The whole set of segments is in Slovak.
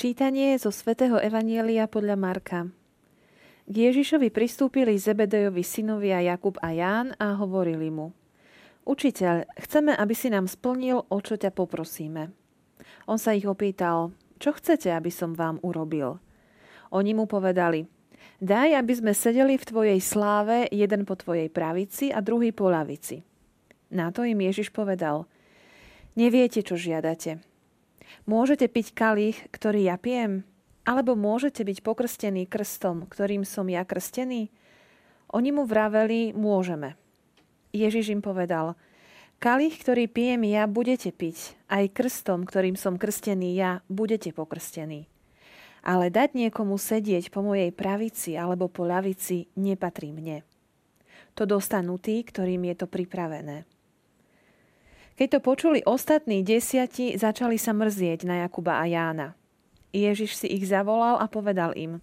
Čítanie zo svätého Evanielia podľa Marka. K Ježišovi pristúpili Zebedejovi synovia Jakub a Ján a hovorili mu Učiteľ, chceme, aby si nám splnil, o čo ťa poprosíme. On sa ich opýtal, čo chcete, aby som vám urobil? Oni mu povedali, daj, aby sme sedeli v tvojej sláve, jeden po tvojej pravici a druhý po lavici. Na to im Ježiš povedal, neviete, čo žiadate. Môžete piť kalich, ktorý ja pijem? Alebo môžete byť pokrstení krstom, ktorým som ja krstený? Oni mu vraveli, môžeme. Ježiš im povedal, kalich, ktorý pijem ja, budete piť. Aj krstom, ktorým som krstený ja, budete pokrstení. Ale dať niekomu sedieť po mojej pravici alebo po ľavici nepatrí mne. To dostanú tí, ktorým je to pripravené. Keď to počuli ostatní desiati, začali sa mrzieť na Jakuba a Jána. Ježiš si ich zavolal a povedal im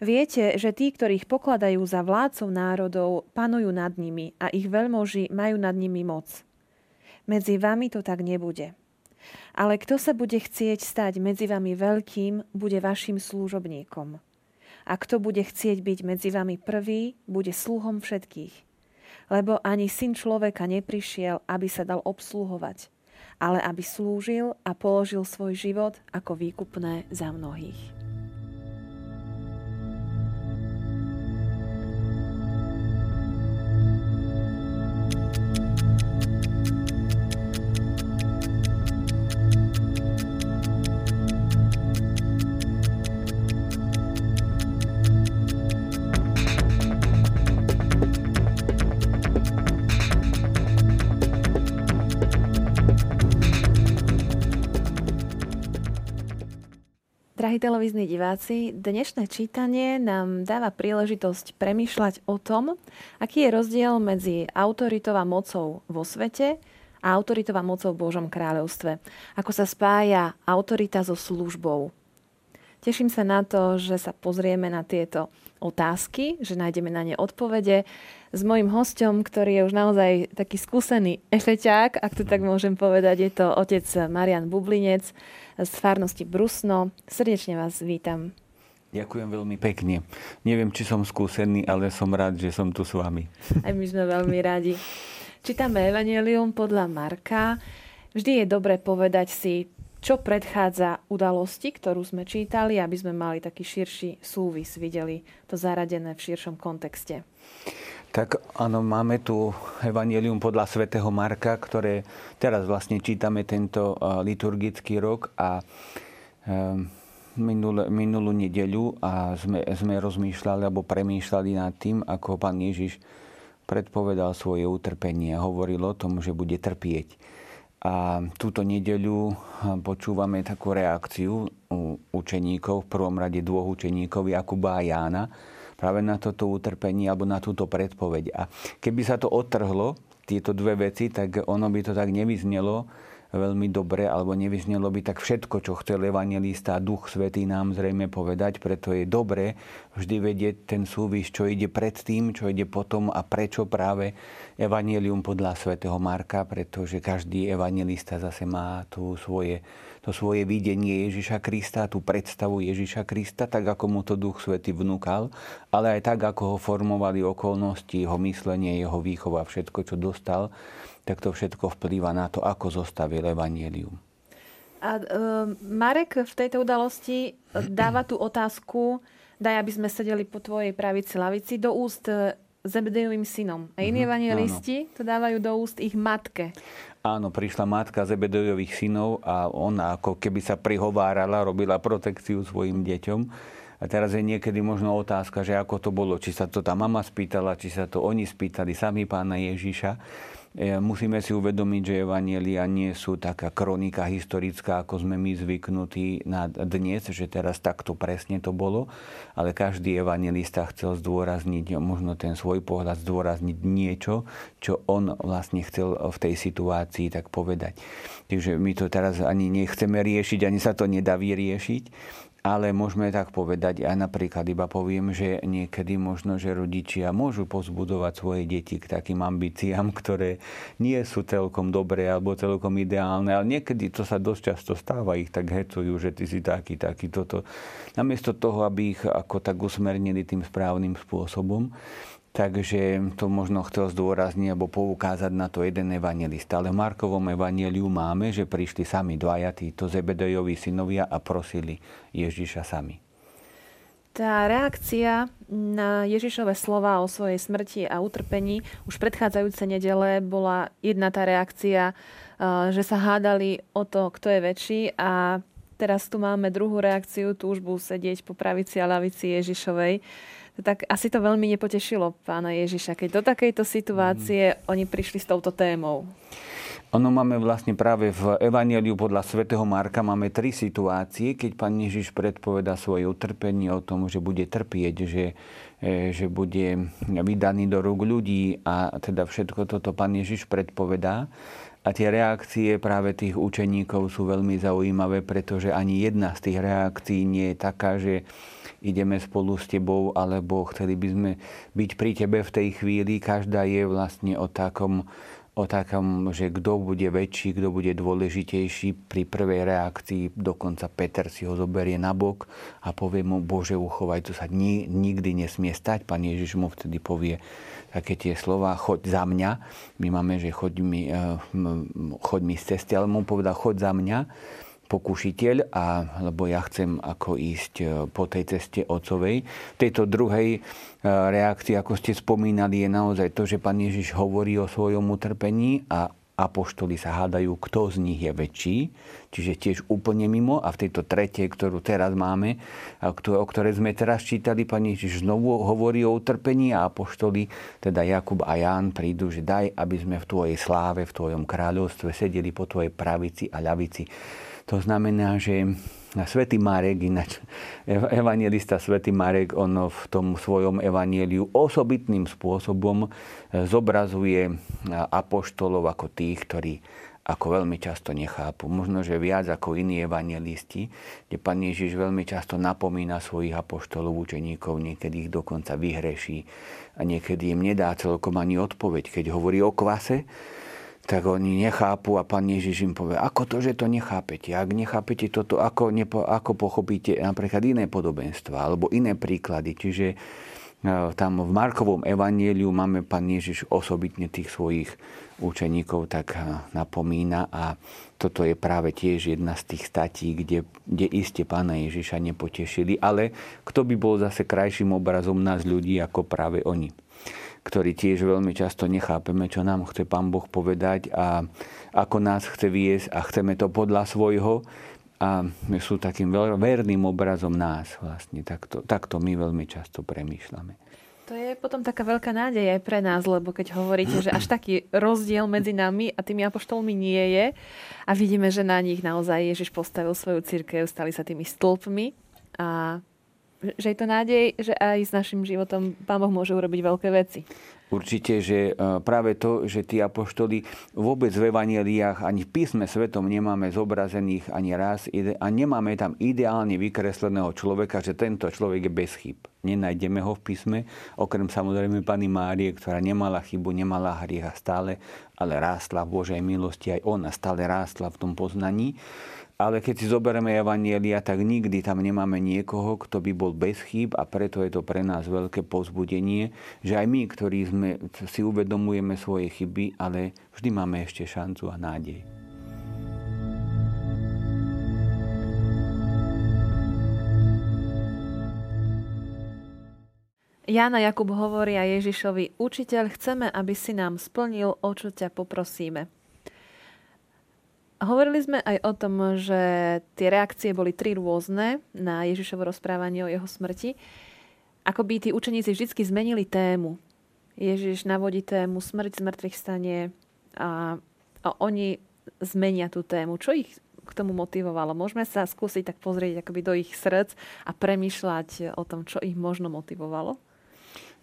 Viete, že tí, ktorých pokladajú za vládcov národov, panujú nad nimi a ich veľmoži majú nad nimi moc. Medzi vami to tak nebude. Ale kto sa bude chcieť stať medzi vami veľkým, bude vašim služobníkom. A kto bude chcieť byť medzi vami prvý, bude sluhom všetkých lebo ani syn človeka neprišiel, aby sa dal obsluhovať, ale aby slúžil a položil svoj život ako výkupné za mnohých. Drahí televízni diváci, dnešné čítanie nám dáva príležitosť premýšľať o tom, aký je rozdiel medzi autoritou mocou vo svete a autoritou a mocou v Božom kráľovstve. Ako sa spája autorita so službou. Teším sa na to, že sa pozrieme na tieto otázky, že nájdeme na ne odpovede s mojim hostom, ktorý je už naozaj taký skúsený efeťák, ak to tak môžem povedať. Je to otec Marian Bublinec, z farnosti Brusno. Srdečne vás vítam. Ďakujem veľmi pekne. Neviem, či som skúsený, ale som rád, že som tu s vami. Aj my sme veľmi radi. Čítame Evangelium podľa Marka. Vždy je dobre povedať si, čo predchádza udalosti, ktorú sme čítali, aby sme mali taký širší súvis, videli to zaradené v širšom kontexte. Tak áno, máme tu Evangelium podľa svätého Marka, ktoré teraz vlastne čítame tento liturgický rok a minul, minulú nedeľu a sme, sme rozmýšľali alebo premýšľali nad tým, ako pán Ježiš predpovedal svoje utrpenie a hovoril o tom, že bude trpieť. A túto nedeľu počúvame takú reakciu u učeníkov, v prvom rade dvoch učeníkov, Jakuba a Jána, práve na toto utrpenie alebo na túto predpoveď. A keby sa to otrhlo, tieto dve veci, tak ono by to tak nevyznelo veľmi dobre, alebo nevyznelo by tak všetko, čo chcel evangelista a Duch Svetý nám zrejme povedať. Preto je dobre vždy vedieť ten súvis, čo ide pred tým, čo ide potom a prečo práve evanelium podľa svätého Marka, pretože každý evangelista zase má tu svoje to svoje videnie Ježiša Krista, tú predstavu Ježiša Krista, tak ako mu to Duch Svety vnúkal, ale aj tak, ako ho formovali okolnosti, jeho myslenie, jeho výchova, všetko, čo dostal, tak to všetko vplýva na to, ako zostavil Evangelium. A e, Marek v tejto udalosti dáva tú otázku, daj, aby sme sedeli po tvojej pravici lavici, do úst e, Zebedejovým synom. A iní mm-hmm, evangelisti to dávajú do úst ich matke. Áno, prišla matka Zebedejových synov a ona ako keby sa prihovárala, robila protekciu svojim deťom. A teraz je niekedy možno otázka, že ako to bolo. Či sa to tá mama spýtala, či sa to oni spýtali sami pána Ježiša. E, musíme si uvedomiť, že evanielia nie sú taká kronika historická, ako sme my zvyknutí na dnes, že teraz takto presne to bolo, ale každý evangelista chcel zdôrazniť možno ten svoj pohľad, zdôrazniť niečo, čo on vlastne chcel v tej situácii tak povedať. Takže my to teraz ani nechceme riešiť, ani sa to nedá vyriešiť, ale môžeme tak povedať, aj napríklad iba poviem, že niekedy možno, že rodičia môžu pozbudovať svoje deti k takým ambíciám, ktoré nie sú celkom dobré alebo celkom ideálne, ale niekedy to sa dosť často stáva, ich tak hecujú, že ty si taký, taký, toto. Namiesto toho, aby ich ako tak usmernili tým správnym spôsobom, Takže to možno chcel zdôrazniť alebo poukázať na to jeden evangelista. Ale v Markovom evaneliu máme, že prišli sami dvaja títo Zebedejovi synovia a prosili Ježiša sami. Tá reakcia na Ježišove slova o svojej smrti a utrpení už predchádzajúce nedele bola jedna tá reakcia, že sa hádali o to, kto je väčší a teraz tu máme druhú reakciu, túžbu sedieť po pravici a lavici Ježišovej tak asi to veľmi nepotešilo pána Ježiša, keď do takejto situácie mm. oni prišli s touto témou. Ono máme vlastne práve v Evangeliu podľa svätého Marka máme tri situácie, keď pán Ježiš predpoveda svoje utrpenie o tom, že bude trpieť, že, e, že bude vydaný do rúk ľudí a teda všetko toto pán Ježiš predpovedá. A tie reakcie práve tých učeníkov sú veľmi zaujímavé, pretože ani jedna z tých reakcií nie je taká, že ideme spolu s tebou, alebo chceli by sme byť pri tebe v tej chvíli. Každá je vlastne o takom, o takom, že kto bude väčší, kto bude dôležitejší. Pri prvej reakcii dokonca Peter si ho zoberie na bok a povie mu, Bože, uchovaj, to sa ni, nikdy nesmie stať. Pán Ježiš mu vtedy povie, také tie slova, choď za mňa. My máme, že choď mi, eh, choď mi z cesty, ale mu povedal, choď za mňa pokušiteľ, a, lebo ja chcem ako ísť eh, po tej ceste otcovej. V tejto druhej eh, reakcii, ako ste spomínali, je naozaj to, že pán Ježiš hovorí o svojom utrpení a apoštoli sa hádajú, kto z nich je väčší, čiže tiež úplne mimo. A v tejto tretej, ktorú teraz máme, o ktorej sme teraz čítali, pani Ježiš znovu hovorí o utrpení a apoštoli, teda Jakub a Ján, prídu, že daj, aby sme v tvojej sláve, v tvojom kráľovstve sedeli po tvojej pravici a ľavici. To znamená, že Svetý Marek, ináč evangelista Svetý Marek, on v tom svojom evanieliu osobitným spôsobom zobrazuje apoštolov ako tých, ktorí ako veľmi často nechápu. Možno, že viac ako iní evangelisti, kde Pán Ježiš veľmi často napomína svojich apoštolov, učeníkov, niekedy ich dokonca vyhreší a niekedy im nedá celkom ani odpoveď. Keď hovorí o kvase, tak oni nechápu a pán Ježiš im povie, ako to, že to nechápete? Ak nechápete toto, ako, nepo, ako pochopíte napríklad iné podobenstva alebo iné príklady. Čiže e, tam v Markovom evanieliu máme pán Ježiš osobitne tých svojich učeníkov tak e, napomína a toto je práve tiež jedna z tých statí, kde, kde iste pána Ježiša nepotešili, ale kto by bol zase krajším obrazom nás ľudí ako práve oni ktorý tiež veľmi často nechápeme, čo nám chce Pán Boh povedať a ako nás chce viesť a chceme to podľa svojho a sú takým verným obrazom nás vlastne. Takto, takto my veľmi často premýšľame. To je potom taká veľká nádej aj pre nás, lebo keď hovoríte, že až taký rozdiel medzi nami a tými apoštolmi nie je a vidíme, že na nich naozaj Ježiš postavil svoju církev, stali sa tými stĺpmi a že je to nádej, že aj s našim životom Pán Boh môže urobiť veľké veci. Určite, že e, práve to, že tí apoštoli vôbec v evaneliách ani v písme svetom nemáme zobrazených ani raz a nemáme tam ideálne vykresleného človeka, že tento človek je bez chyb. Nenájdeme ho v písme, okrem samozrejme pani Márie, ktorá nemala chybu, nemala hriech stále, ale rástla v Božej milosti, aj ona stále rástla v tom poznaní. Ale keď si zoberieme Evanielia, tak nikdy tam nemáme niekoho, kto by bol bez chýb a preto je to pre nás veľké pozbudenie, že aj my, ktorí sme, si uvedomujeme svoje chyby, ale vždy máme ešte šancu a nádej. Jana Jakub hovorí Ježišovi, učiteľ, chceme, aby si nám splnil, o čo ťa poprosíme. Hovorili sme aj o tom, že tie reakcie boli tri rôzne na Ježišovo rozprávanie o jeho smrti. Ako by tí učeníci vždy zmenili tému. Ježiš navodí tému smrť, zmrtvých stanie a, a oni zmenia tú tému. Čo ich k tomu motivovalo? Môžeme sa skúsiť tak pozrieť akoby do ich srdc a premýšľať o tom, čo ich možno motivovalo?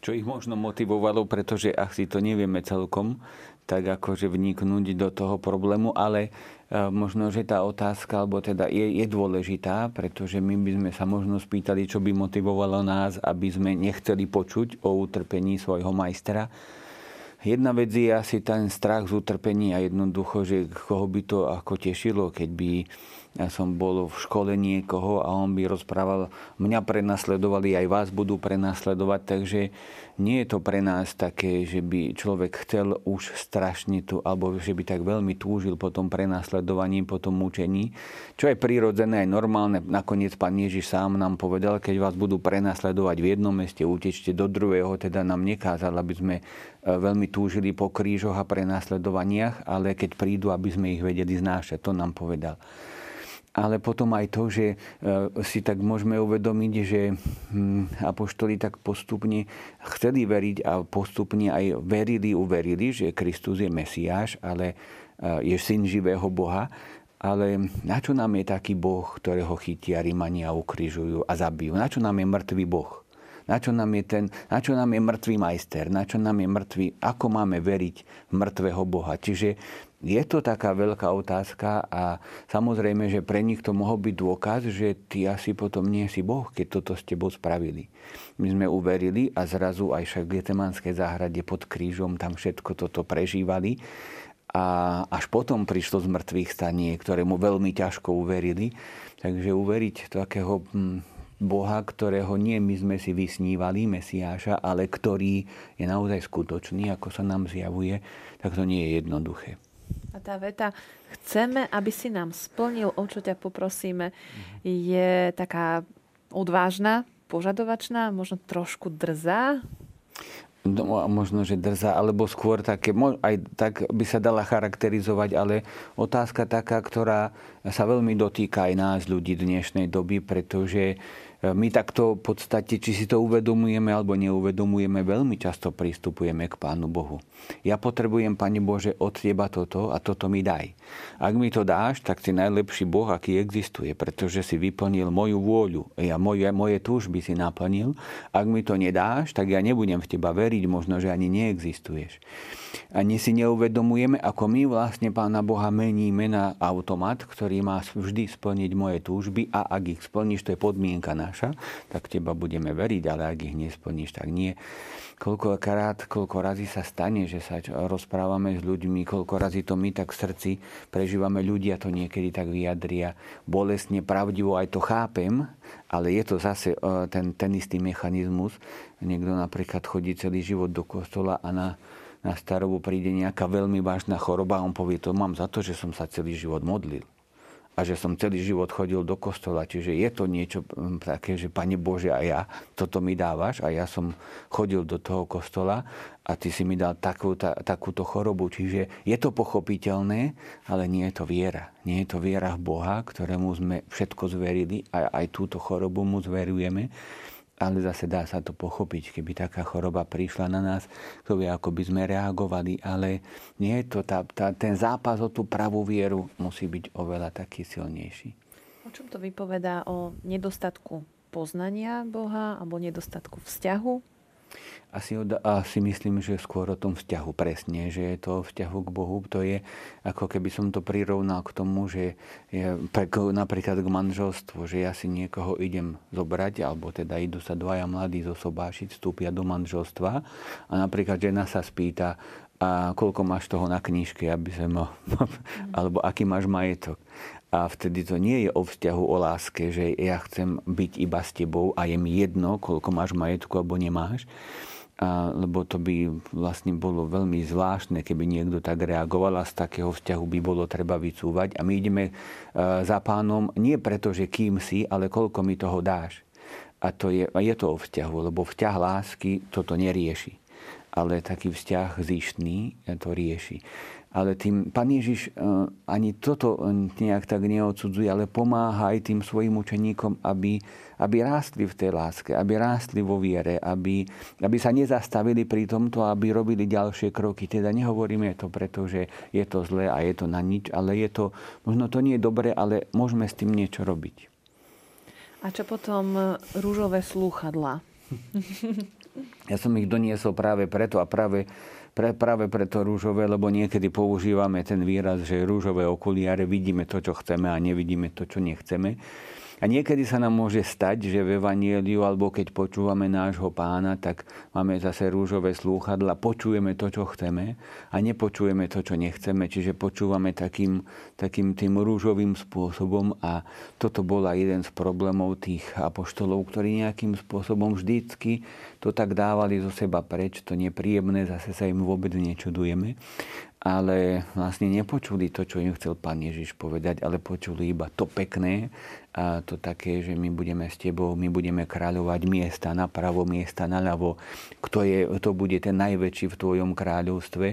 Čo ich možno motivovalo, pretože asi to nevieme celkom, tak akože vniknúť do toho problému, ale možno, že tá otázka, alebo teda je, je dôležitá, pretože my by sme sa možno spýtali, čo by motivovalo nás, aby sme nechceli počuť o utrpení svojho majstra. Jedna vec je asi ten strach z utrpenia, jednoducho, že koho by to ako tešilo, keď by ja som bol v škole niekoho a on by rozprával, mňa prenasledovali, aj vás budú prenasledovať, takže nie je to pre nás také, že by človek chcel už strašne tu, alebo že by tak veľmi túžil po tom prenasledovaní, po tom mučení, čo je prirodzené aj normálne. Nakoniec pán Ježiš sám nám povedal, keď vás budú prenasledovať v jednom meste, utečte do druhého, teda nám nekázal, aby sme e, veľmi túžili po krížoch a prenasledovaniach, ale keď prídu, aby sme ich vedeli znášať, to nám povedal ale potom aj to, že e, si tak môžeme uvedomiť, že hm, apoštoli tak postupne chceli veriť a postupne aj verili, uverili, že Kristus je Mesiáš, ale e, je syn živého Boha. Ale na čo nám je taký Boh, ktorého chytia Rímania, ukrižujú a zabijú? Na čo nám je mŕtvý Boh? Na čo nám je, ten, na čo nám je mŕtvý majster? Na čo nám je mŕtvý? Ako máme veriť mŕtvého Boha? Čiže je to taká veľká otázka a samozrejme, že pre nich to mohol byť dôkaz, že ty asi potom nie si Boh, keď toto s tebou spravili. My sme uverili a zrazu aj však v Getemanskej záhrade pod krížom tam všetko toto prežívali a až potom prišlo z mŕtvych stanie, ktorému veľmi ťažko uverili. Takže uveriť takého hm, Boha, ktorého nie my sme si vysnívali, Mesiáša, ale ktorý je naozaj skutočný, ako sa nám zjavuje, tak to nie je jednoduché. A tá veta, chceme, aby si nám splnil, o čo ťa poprosíme, je taká odvážna, požadovačná, možno trošku drzá? No, možno, že drzá, alebo skôr také, aj tak by sa dala charakterizovať, ale otázka taká, ktorá sa veľmi dotýka aj nás, ľudí dnešnej doby, pretože my takto v podstate, či si to uvedomujeme alebo neuvedomujeme, veľmi často pristupujeme k Pánu Bohu. Ja potrebujem, Pane Bože, od Teba toto a toto mi daj. Ak mi to dáš, tak si najlepší Boh, aký existuje, pretože si vyplnil moju vôľu. Ja moje, moje túžby si naplnil. Ak mi to nedáš, tak ja nebudem v Teba veriť, možno, že ani neexistuješ. Ani si neuvedomujeme, ako my vlastne Pána Boha meníme na automat, ktorý má vždy splniť moje túžby a ak ich splníš, to je podmienka na prináša, tak teba budeme veriť, ale ak ich nesplníš, tak nie. Koľkokrát, koľko razy sa stane, že sa rozprávame s ľuďmi, koľko razy to my tak v srdci prežívame, ľudia to niekedy tak vyjadria. Bolesne, pravdivo, aj to chápem, ale je to zase e, ten, ten istý mechanizmus. Niekto napríklad chodí celý život do kostola a na, na starobu príde nejaká veľmi vážna choroba a on povie, to mám za to, že som sa celý život modlil a že som celý život chodil do kostola. Čiže je to niečo také, že Pane Bože, a ja toto mi dávaš a ja som chodil do toho kostola a ty si mi dal takú, ta, takúto chorobu. Čiže je to pochopiteľné, ale nie je to viera. Nie je to viera v Boha, ktorému sme všetko zverili a aj túto chorobu mu zverujeme ale zase dá sa to pochopiť, keby taká choroba prišla na nás, to vie, ako by sme reagovali, ale nie je to tá, tá, ten zápas o tú pravú vieru musí byť oveľa taký silnejší. O čom to vypovedá o nedostatku poznania Boha alebo nedostatku vzťahu asi, asi myslím, že skôr o tom vzťahu presne, že je to vzťahu k Bohu. To je, ako keby som to prirovnal k tomu, že je, napríklad k manželstvu, že ja si niekoho idem zobrať, alebo teda idú sa dvaja mladí zosobášiť, vstúpia do manželstva a napríklad žena sa spýta, a koľko máš toho na knižke, aby sa mo... alebo aký máš majetok. A vtedy to nie je o vzťahu, o láske, že ja chcem byť iba s tebou a je mi jedno, koľko máš majetku alebo nemáš. A, lebo to by vlastne bolo veľmi zvláštne, keby niekto tak reagoval a z takého vzťahu by bolo treba vycúvať. A my ideme e, za pánom nie preto, že kým si, ale koľko mi toho dáš. A to je, je to o vzťahu, lebo vzťah lásky toto nerieši. Ale taký vzťah zištný to rieši. Ale tým Pán Ježiš e, ani toto nejak tak neodsudzuje, ale pomáha aj tým svojim učeníkom, aby, aby rástli v tej láske, aby rástli vo viere, aby, aby sa nezastavili pri tomto, aby robili ďalšie kroky. Teda nehovoríme to preto, že je to zlé a je to na nič, ale je to, možno to nie je dobre, ale môžeme s tým niečo robiť. A čo potom rúžové slúchadla? Ja som ich doniesol práve preto a práve, pre, práve preto rúžové, lebo niekedy používame ten výraz, že rúžové okuliare vidíme to, čo chceme a nevidíme to, čo nechceme. A niekedy sa nám môže stať, že v Evanieliu, alebo keď počúvame nášho pána, tak máme zase rúžové slúchadla, počujeme to, čo chceme a nepočujeme to, čo nechceme, čiže počúvame takým, takým tým rúžovým spôsobom a toto bola jeden z problémov tých apoštolov, ktorí nejakým spôsobom vždycky to tak dávali zo seba preč, to nepríjemné, zase sa im vôbec nečudujeme ale vlastne nepočuli to, čo im chcel pán Ježiš povedať, ale počuli iba to pekné a to také, že my budeme s tebou, my budeme kráľovať miesta napravo, miesta naľavo, kto, je, kto bude ten najväčší v tvojom kráľovstve.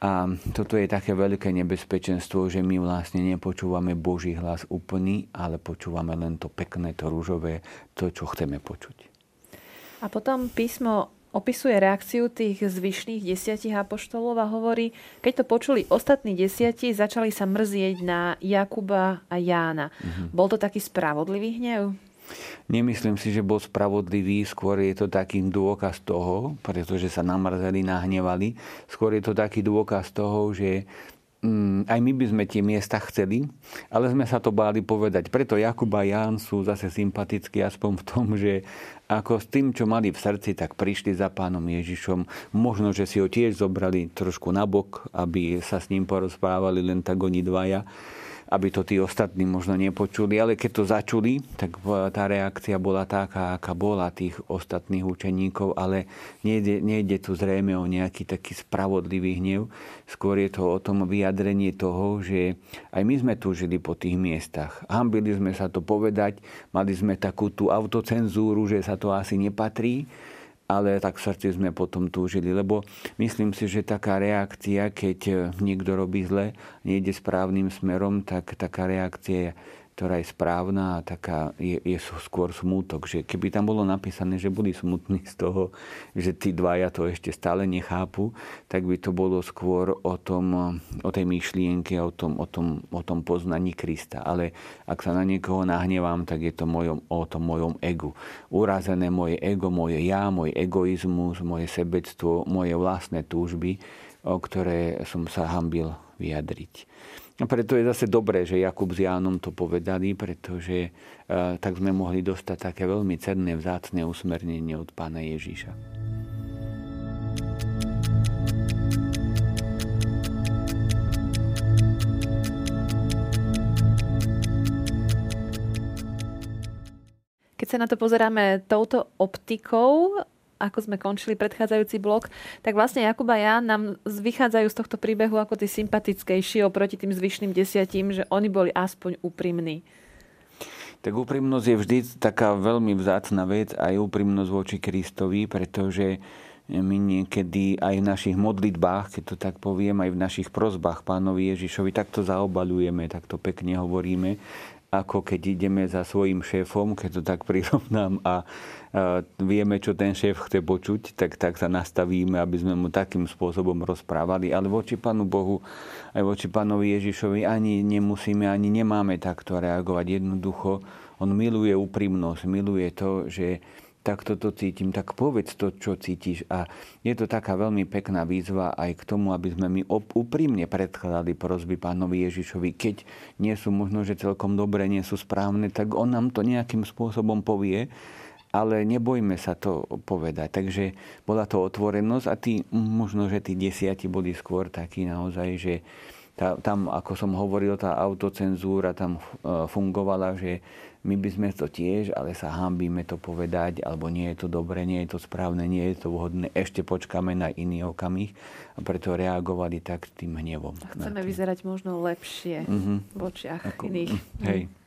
A toto je také veľké nebezpečenstvo, že my vlastne nepočúvame Boží hlas úplný, ale počúvame len to pekné, to rúžové, to, čo chceme počuť. A potom písmo opisuje reakciu tých zvyšných desiatich apoštolov a hovorí, keď to počuli ostatní desiati, začali sa mrzieť na Jakuba a Jána. Mm-hmm. Bol to taký spravodlivý hnev? Nemyslím si, že bol spravodlivý, skôr je to taký dôkaz toho, pretože sa namrzeli, nahnevali, skôr je to taký dôkaz toho, že aj my by sme tie miesta chceli, ale sme sa to báli povedať. Preto Jakub a Ján sú zase sympatickí aspoň v tom, že ako s tým, čo mali v srdci, tak prišli za pánom Ježišom. Možno, že si ho tiež zobrali trošku nabok, aby sa s ním porozprávali len tak oni dvaja aby to tí ostatní možno nepočuli, ale keď to začuli, tak tá reakcia bola taká, aká bola tých ostatných učeníkov, ale nejde, nejde tu zrejme o nejaký taký spravodlivý hnev, skôr je to o tom vyjadrenie toho, že aj my sme tu žili po tých miestach. Hambili sme sa to povedať, mali sme takú tú autocenzúru, že sa to asi nepatrí, ale tak v srdci sme potom túžili, lebo myslím si, že taká reakcia, keď eh, niekto robí zle, nejde správnym smerom, tak taká reakcia ktorá je správna a taká je, je skôr smútok. Že keby tam bolo napísané, že boli smutní z toho, že tí dvaja to ešte stále nechápu, tak by to bolo skôr o, tom, o tej myšlienke, o tom, o, tom, o tom poznaní Krista. Ale ak sa na niekoho nahnevám, tak je to mojom, o tom mojom egu. Urazené moje ego, moje ja, môj egoizmus, moje sebectvo, moje vlastné túžby, o ktoré som sa hambil vyjadriť. A preto je zase dobré, že Jakub s Jánom to povedali, pretože uh, tak sme mohli dostať také veľmi cenné, vzácne usmernenie od pána Ježíša. Keď sa na to pozeráme touto optikou, ako sme končili predchádzajúci blok, tak vlastne Jakub a ja nám vychádzajú z tohto príbehu ako tí sympatickejší oproti tým zvyšným desiatím, že oni boli aspoň úprimní. Tak úprimnosť je vždy taká veľmi vzácna vec, aj úprimnosť voči Kristovi, pretože my niekedy aj v našich modlitbách, keď to tak poviem, aj v našich prozbách pánovi Ježišovi, takto zaobalujeme, takto pekne hovoríme, ako keď ideme za svojim šéfom, keď to tak prirovnám a vieme, čo ten šéf chce počuť, tak, tak sa nastavíme, aby sme mu takým spôsobom rozprávali. Ale voči Pánu Bohu, aj voči Pánovi Ježišovi ani nemusíme, ani nemáme takto reagovať. Jednoducho, on miluje úprimnosť, miluje to, že tak toto cítim, tak povedz to, čo cítiš. A je to taká veľmi pekná výzva aj k tomu, aby sme my úprimne predkladali prosby pánovi Ježišovi. Keď nie sú možno, že celkom dobré, nie sú správne, tak on nám to nejakým spôsobom povie ale nebojme sa to povedať. Takže bola to otvorenosť a tí, možno, že tí desiati boli skôr takí naozaj, že tá, tam, ako som hovoril, tá autocenzúra tam e, fungovala, že my by sme to tiež, ale sa hambíme to povedať, alebo nie je to dobre, nie je to správne, nie je to vhodné, ešte počkáme na iný okamih a preto reagovali tak tým hnevom. Chceme vyzerať možno lepšie mm-hmm. v očiach Ako, iných. Hej. Eh,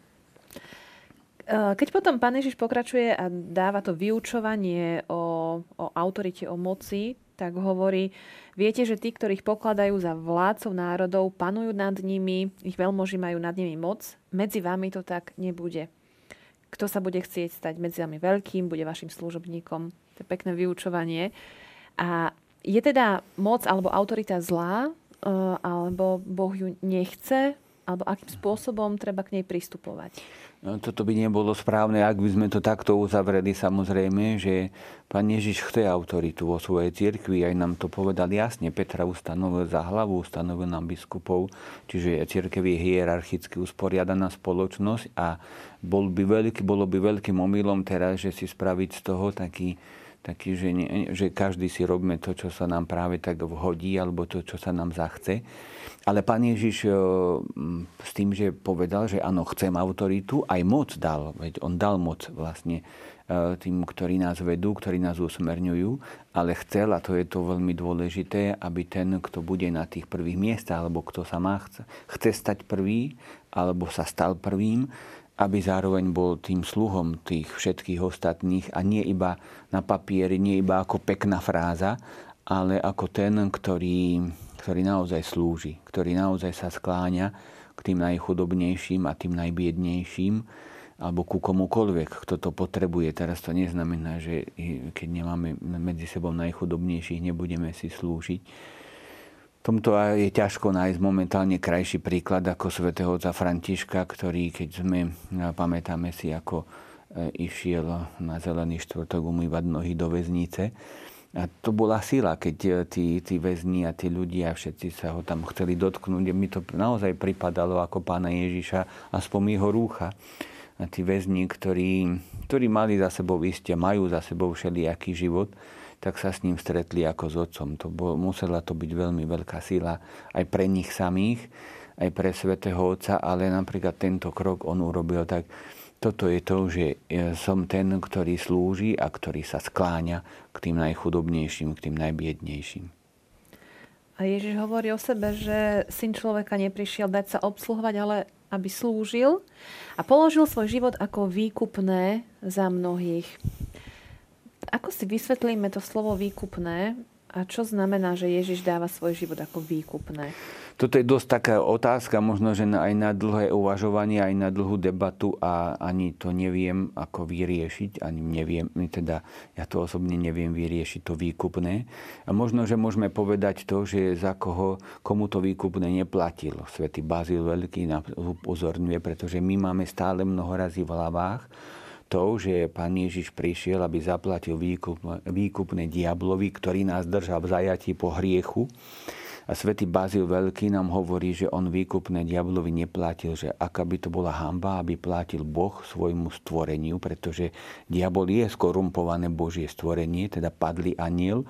keď potom pán Ježiš pokračuje a dáva to vyučovanie o, o autorite, o moci, tak hovorí, viete, že tí, ktorých pokladajú za vládcov národov, panujú nad nimi, ich veľmoži majú nad nimi moc, medzi vami to tak nebude. Kto sa bude chcieť stať medzi vami veľkým, bude vašim služobníkom. To je pekné vyučovanie. A je teda moc alebo autorita zlá, eh, alebo Boh ju nechce, alebo akým spôsobom treba k nej pristupovať? No, toto by nebolo správne, ak by sme to takto uzavreli samozrejme, že pán Ježiš chce autoritu vo svojej cirkvi, aj nám to povedal jasne. Petra ustanovil za hlavu, ustanovil nám biskupov, čiže cirkev je hierarchicky usporiadaná spoločnosť a bol by veľký, bolo by veľkým omylom teraz, že si spraviť z toho taký, taký že, nie, že každý si robíme to, čo sa nám práve tak vhodí, alebo to, čo sa nám zachce. Ale pán Ježiš s tým, že povedal, že áno, chcem autoritu, aj moc dal. Veď on dal moc vlastne e, tým, ktorí nás vedú, ktorí nás usmerňujú, ale chcel, a to je to veľmi dôležité, aby ten, kto bude na tých prvých miestach, alebo kto sa má chce, chce stať prvý, alebo sa stal prvým, aby zároveň bol tým sluhom tých všetkých ostatných a nie iba na papieri, nie iba ako pekná fráza, ale ako ten, ktorý ktorý naozaj slúži, ktorý naozaj sa skláňa k tým najchudobnejším a tým najbiednejším, alebo ku komukoľvek, kto to potrebuje. Teraz to neznamená, že keď nemáme medzi sebou najchudobnejších, nebudeme si slúžiť. Tomto je ťažko nájsť momentálne krajší príklad ako svätého otca Františka, ktorý, keď sme, pamätáme si, ako e, išiel na zelený štvrtok umývať nohy do väznice, a to bola sila, keď e, tí, tí väzni a tí ľudia všetci sa ho tam chceli dotknúť. Mi to naozaj pripadalo ako pána Ježiša, aspoň jeho rúcha. A tí väzni, ktorí, ktorí mali za sebou isté, majú za sebou všelijaký život, tak sa s ním stretli ako s otcom. To bol, musela to byť veľmi veľká sila aj pre nich samých, aj pre svätého Otca, ale napríklad tento krok on urobil tak, toto je to, že som ten, ktorý slúži a ktorý sa skláňa k tým najchudobnejším, k tým najbiednejším. A Ježiš hovorí o sebe, že syn človeka neprišiel dať sa obsluhovať, ale aby slúžil a položil svoj život ako výkupné za mnohých. Ako si vysvetlíme to slovo výkupné a čo znamená, že Ježiš dáva svoj život ako výkupné? Toto je dosť taká otázka, možno, že aj na dlhé uvažovanie, aj na dlhú debatu a ani to neviem, ako vyriešiť, ani neviem, teda ja to osobne neviem vyriešiť to výkupné. A možno, že môžeme povedať to, že za koho, komu to výkupné neplatilo. Svetý Bazil Veľký nás upozorňuje, pretože my máme stále mnoho razy v hlavách, to, že pán Ježiš prišiel, aby zaplatil výkup, výkupné diablovi, ktorý nás držal v zajatí po hriechu. A svätý Bazil Veľký nám hovorí, že on výkupné diablovi neplatil, že aká by to bola hamba, aby platil Boh svojmu stvoreniu, pretože diabol je skorumpované Božie stvorenie, teda padli aniel.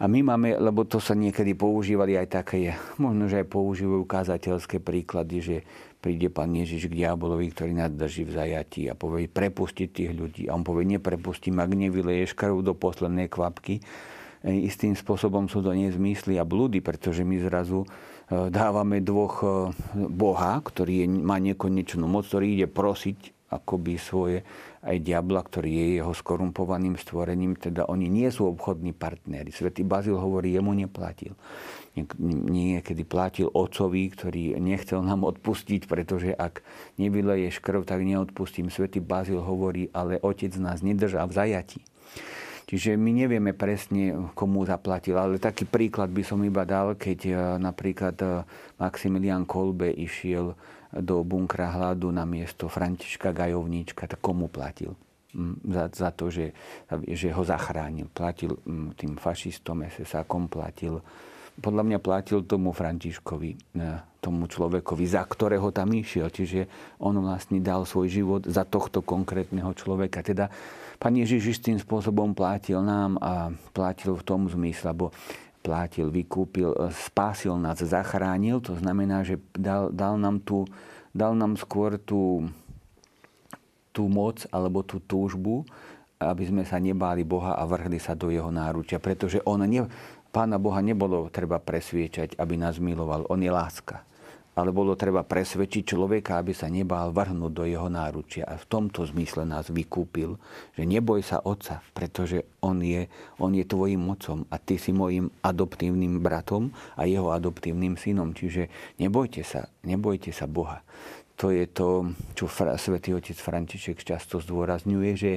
A my máme, lebo to sa niekedy používali aj také, možno, že aj používajú kázateľské príklady, že príde pán Ježiš k diabolovi, ktorý nás drží v zajatí a povie prepustiť tých ľudí. A on povie, neprepustím, ak nevyleješ krv do poslednej kvapky. E, istým spôsobom sú to nezmysly a blúdy, pretože my zrazu e, dávame dvoch e, Boha, ktorý je, má nekonečnú moc, ktorý ide prosiť akoby svoje aj diabla, ktorý je jeho skorumpovaným stvorením, teda oni nie sú obchodní partnery. Svetý Bazil hovorí, jemu neplatil niekedy platil otcovi, ktorý nechcel nám odpustiť, pretože ak nevyleješ krv, tak neodpustím. Svetý Bazil hovorí, ale otec nás nedržal v zajati. Čiže my nevieme presne, komu zaplatil, ale taký príklad by som iba dal, keď e, napríklad e, Maximilian Kolbe išiel do bunkra hladu na miesto Františka Gajovníčka, tak komu platil? Za, za to, že, že ho zachránil. Platil tým fašistom, SS-akom, platil podľa mňa platil tomu Františkovi, e, tomu človekovi, za ktorého tam išiel. Čiže on vlastne dal svoj život za tohto konkrétneho človeka. Teda pán Ježiš tým spôsobom platil nám a platil v tom zmysle, lebo platil, vykúpil, e, spásil nás, zachránil. To znamená, že dal, dal, nám, tú, dal nám skôr tú, tú moc alebo tú túžbu, aby sme sa nebáli Boha a vrhli sa do jeho náručia. Pretože on ne, Pána Boha nebolo treba presviečať, aby nás miloval. On je láska. Ale bolo treba presvedčiť človeka, aby sa nebál vrhnúť do jeho náručia. A v tomto zmysle nás vykúpil, že neboj sa Otca, pretože On je, on je tvojim mocom a ty si mojim adoptívnym bratom a jeho adoptívnym synom. Čiže nebojte sa, nebojte sa Boha. To je to, čo svätý otec František často zdôrazňuje, že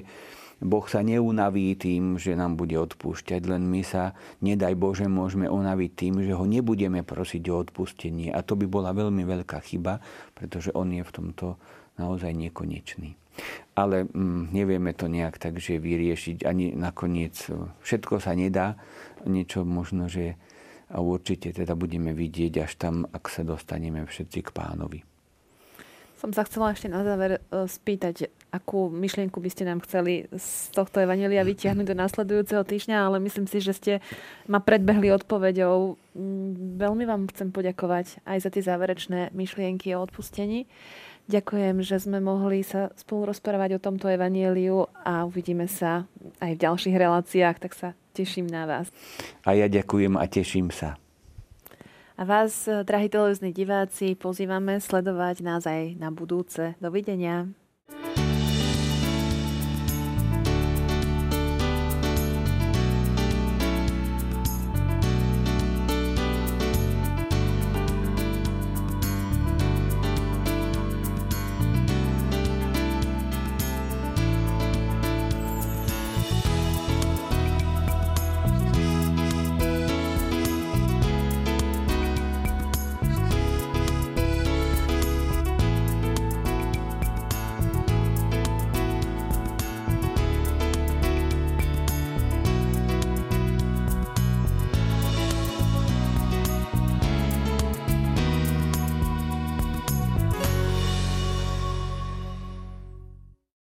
Boh sa neunaví tým, že nám bude odpúšťať, len my sa, nedaj Bože, môžeme unaviť tým, že ho nebudeme prosiť o odpustenie. A to by bola veľmi veľká chyba, pretože on je v tomto naozaj nekonečný. Ale mm, nevieme to nejak tak, že vyriešiť ani nakoniec. Všetko sa nedá, niečo možno, že a určite teda budeme vidieť až tam, ak sa dostaneme všetci k pánovi. Som sa chcela ešte na záver e, spýtať, akú myšlienku by ste nám chceli z tohto Evanelia vytiahnuť do následujúceho týždňa, ale myslím si, že ste ma predbehli odpoveďou. Mm, veľmi vám chcem poďakovať aj za tie záverečné myšlienky o odpustení. Ďakujem, že sme mohli sa spolu rozprávať o tomto evanieliu a uvidíme sa aj v ďalších reláciách, tak sa teším na vás. A ja ďakujem a teším sa. A vás, drahí televízni diváci, pozývame sledovať nás aj na budúce. Dovidenia.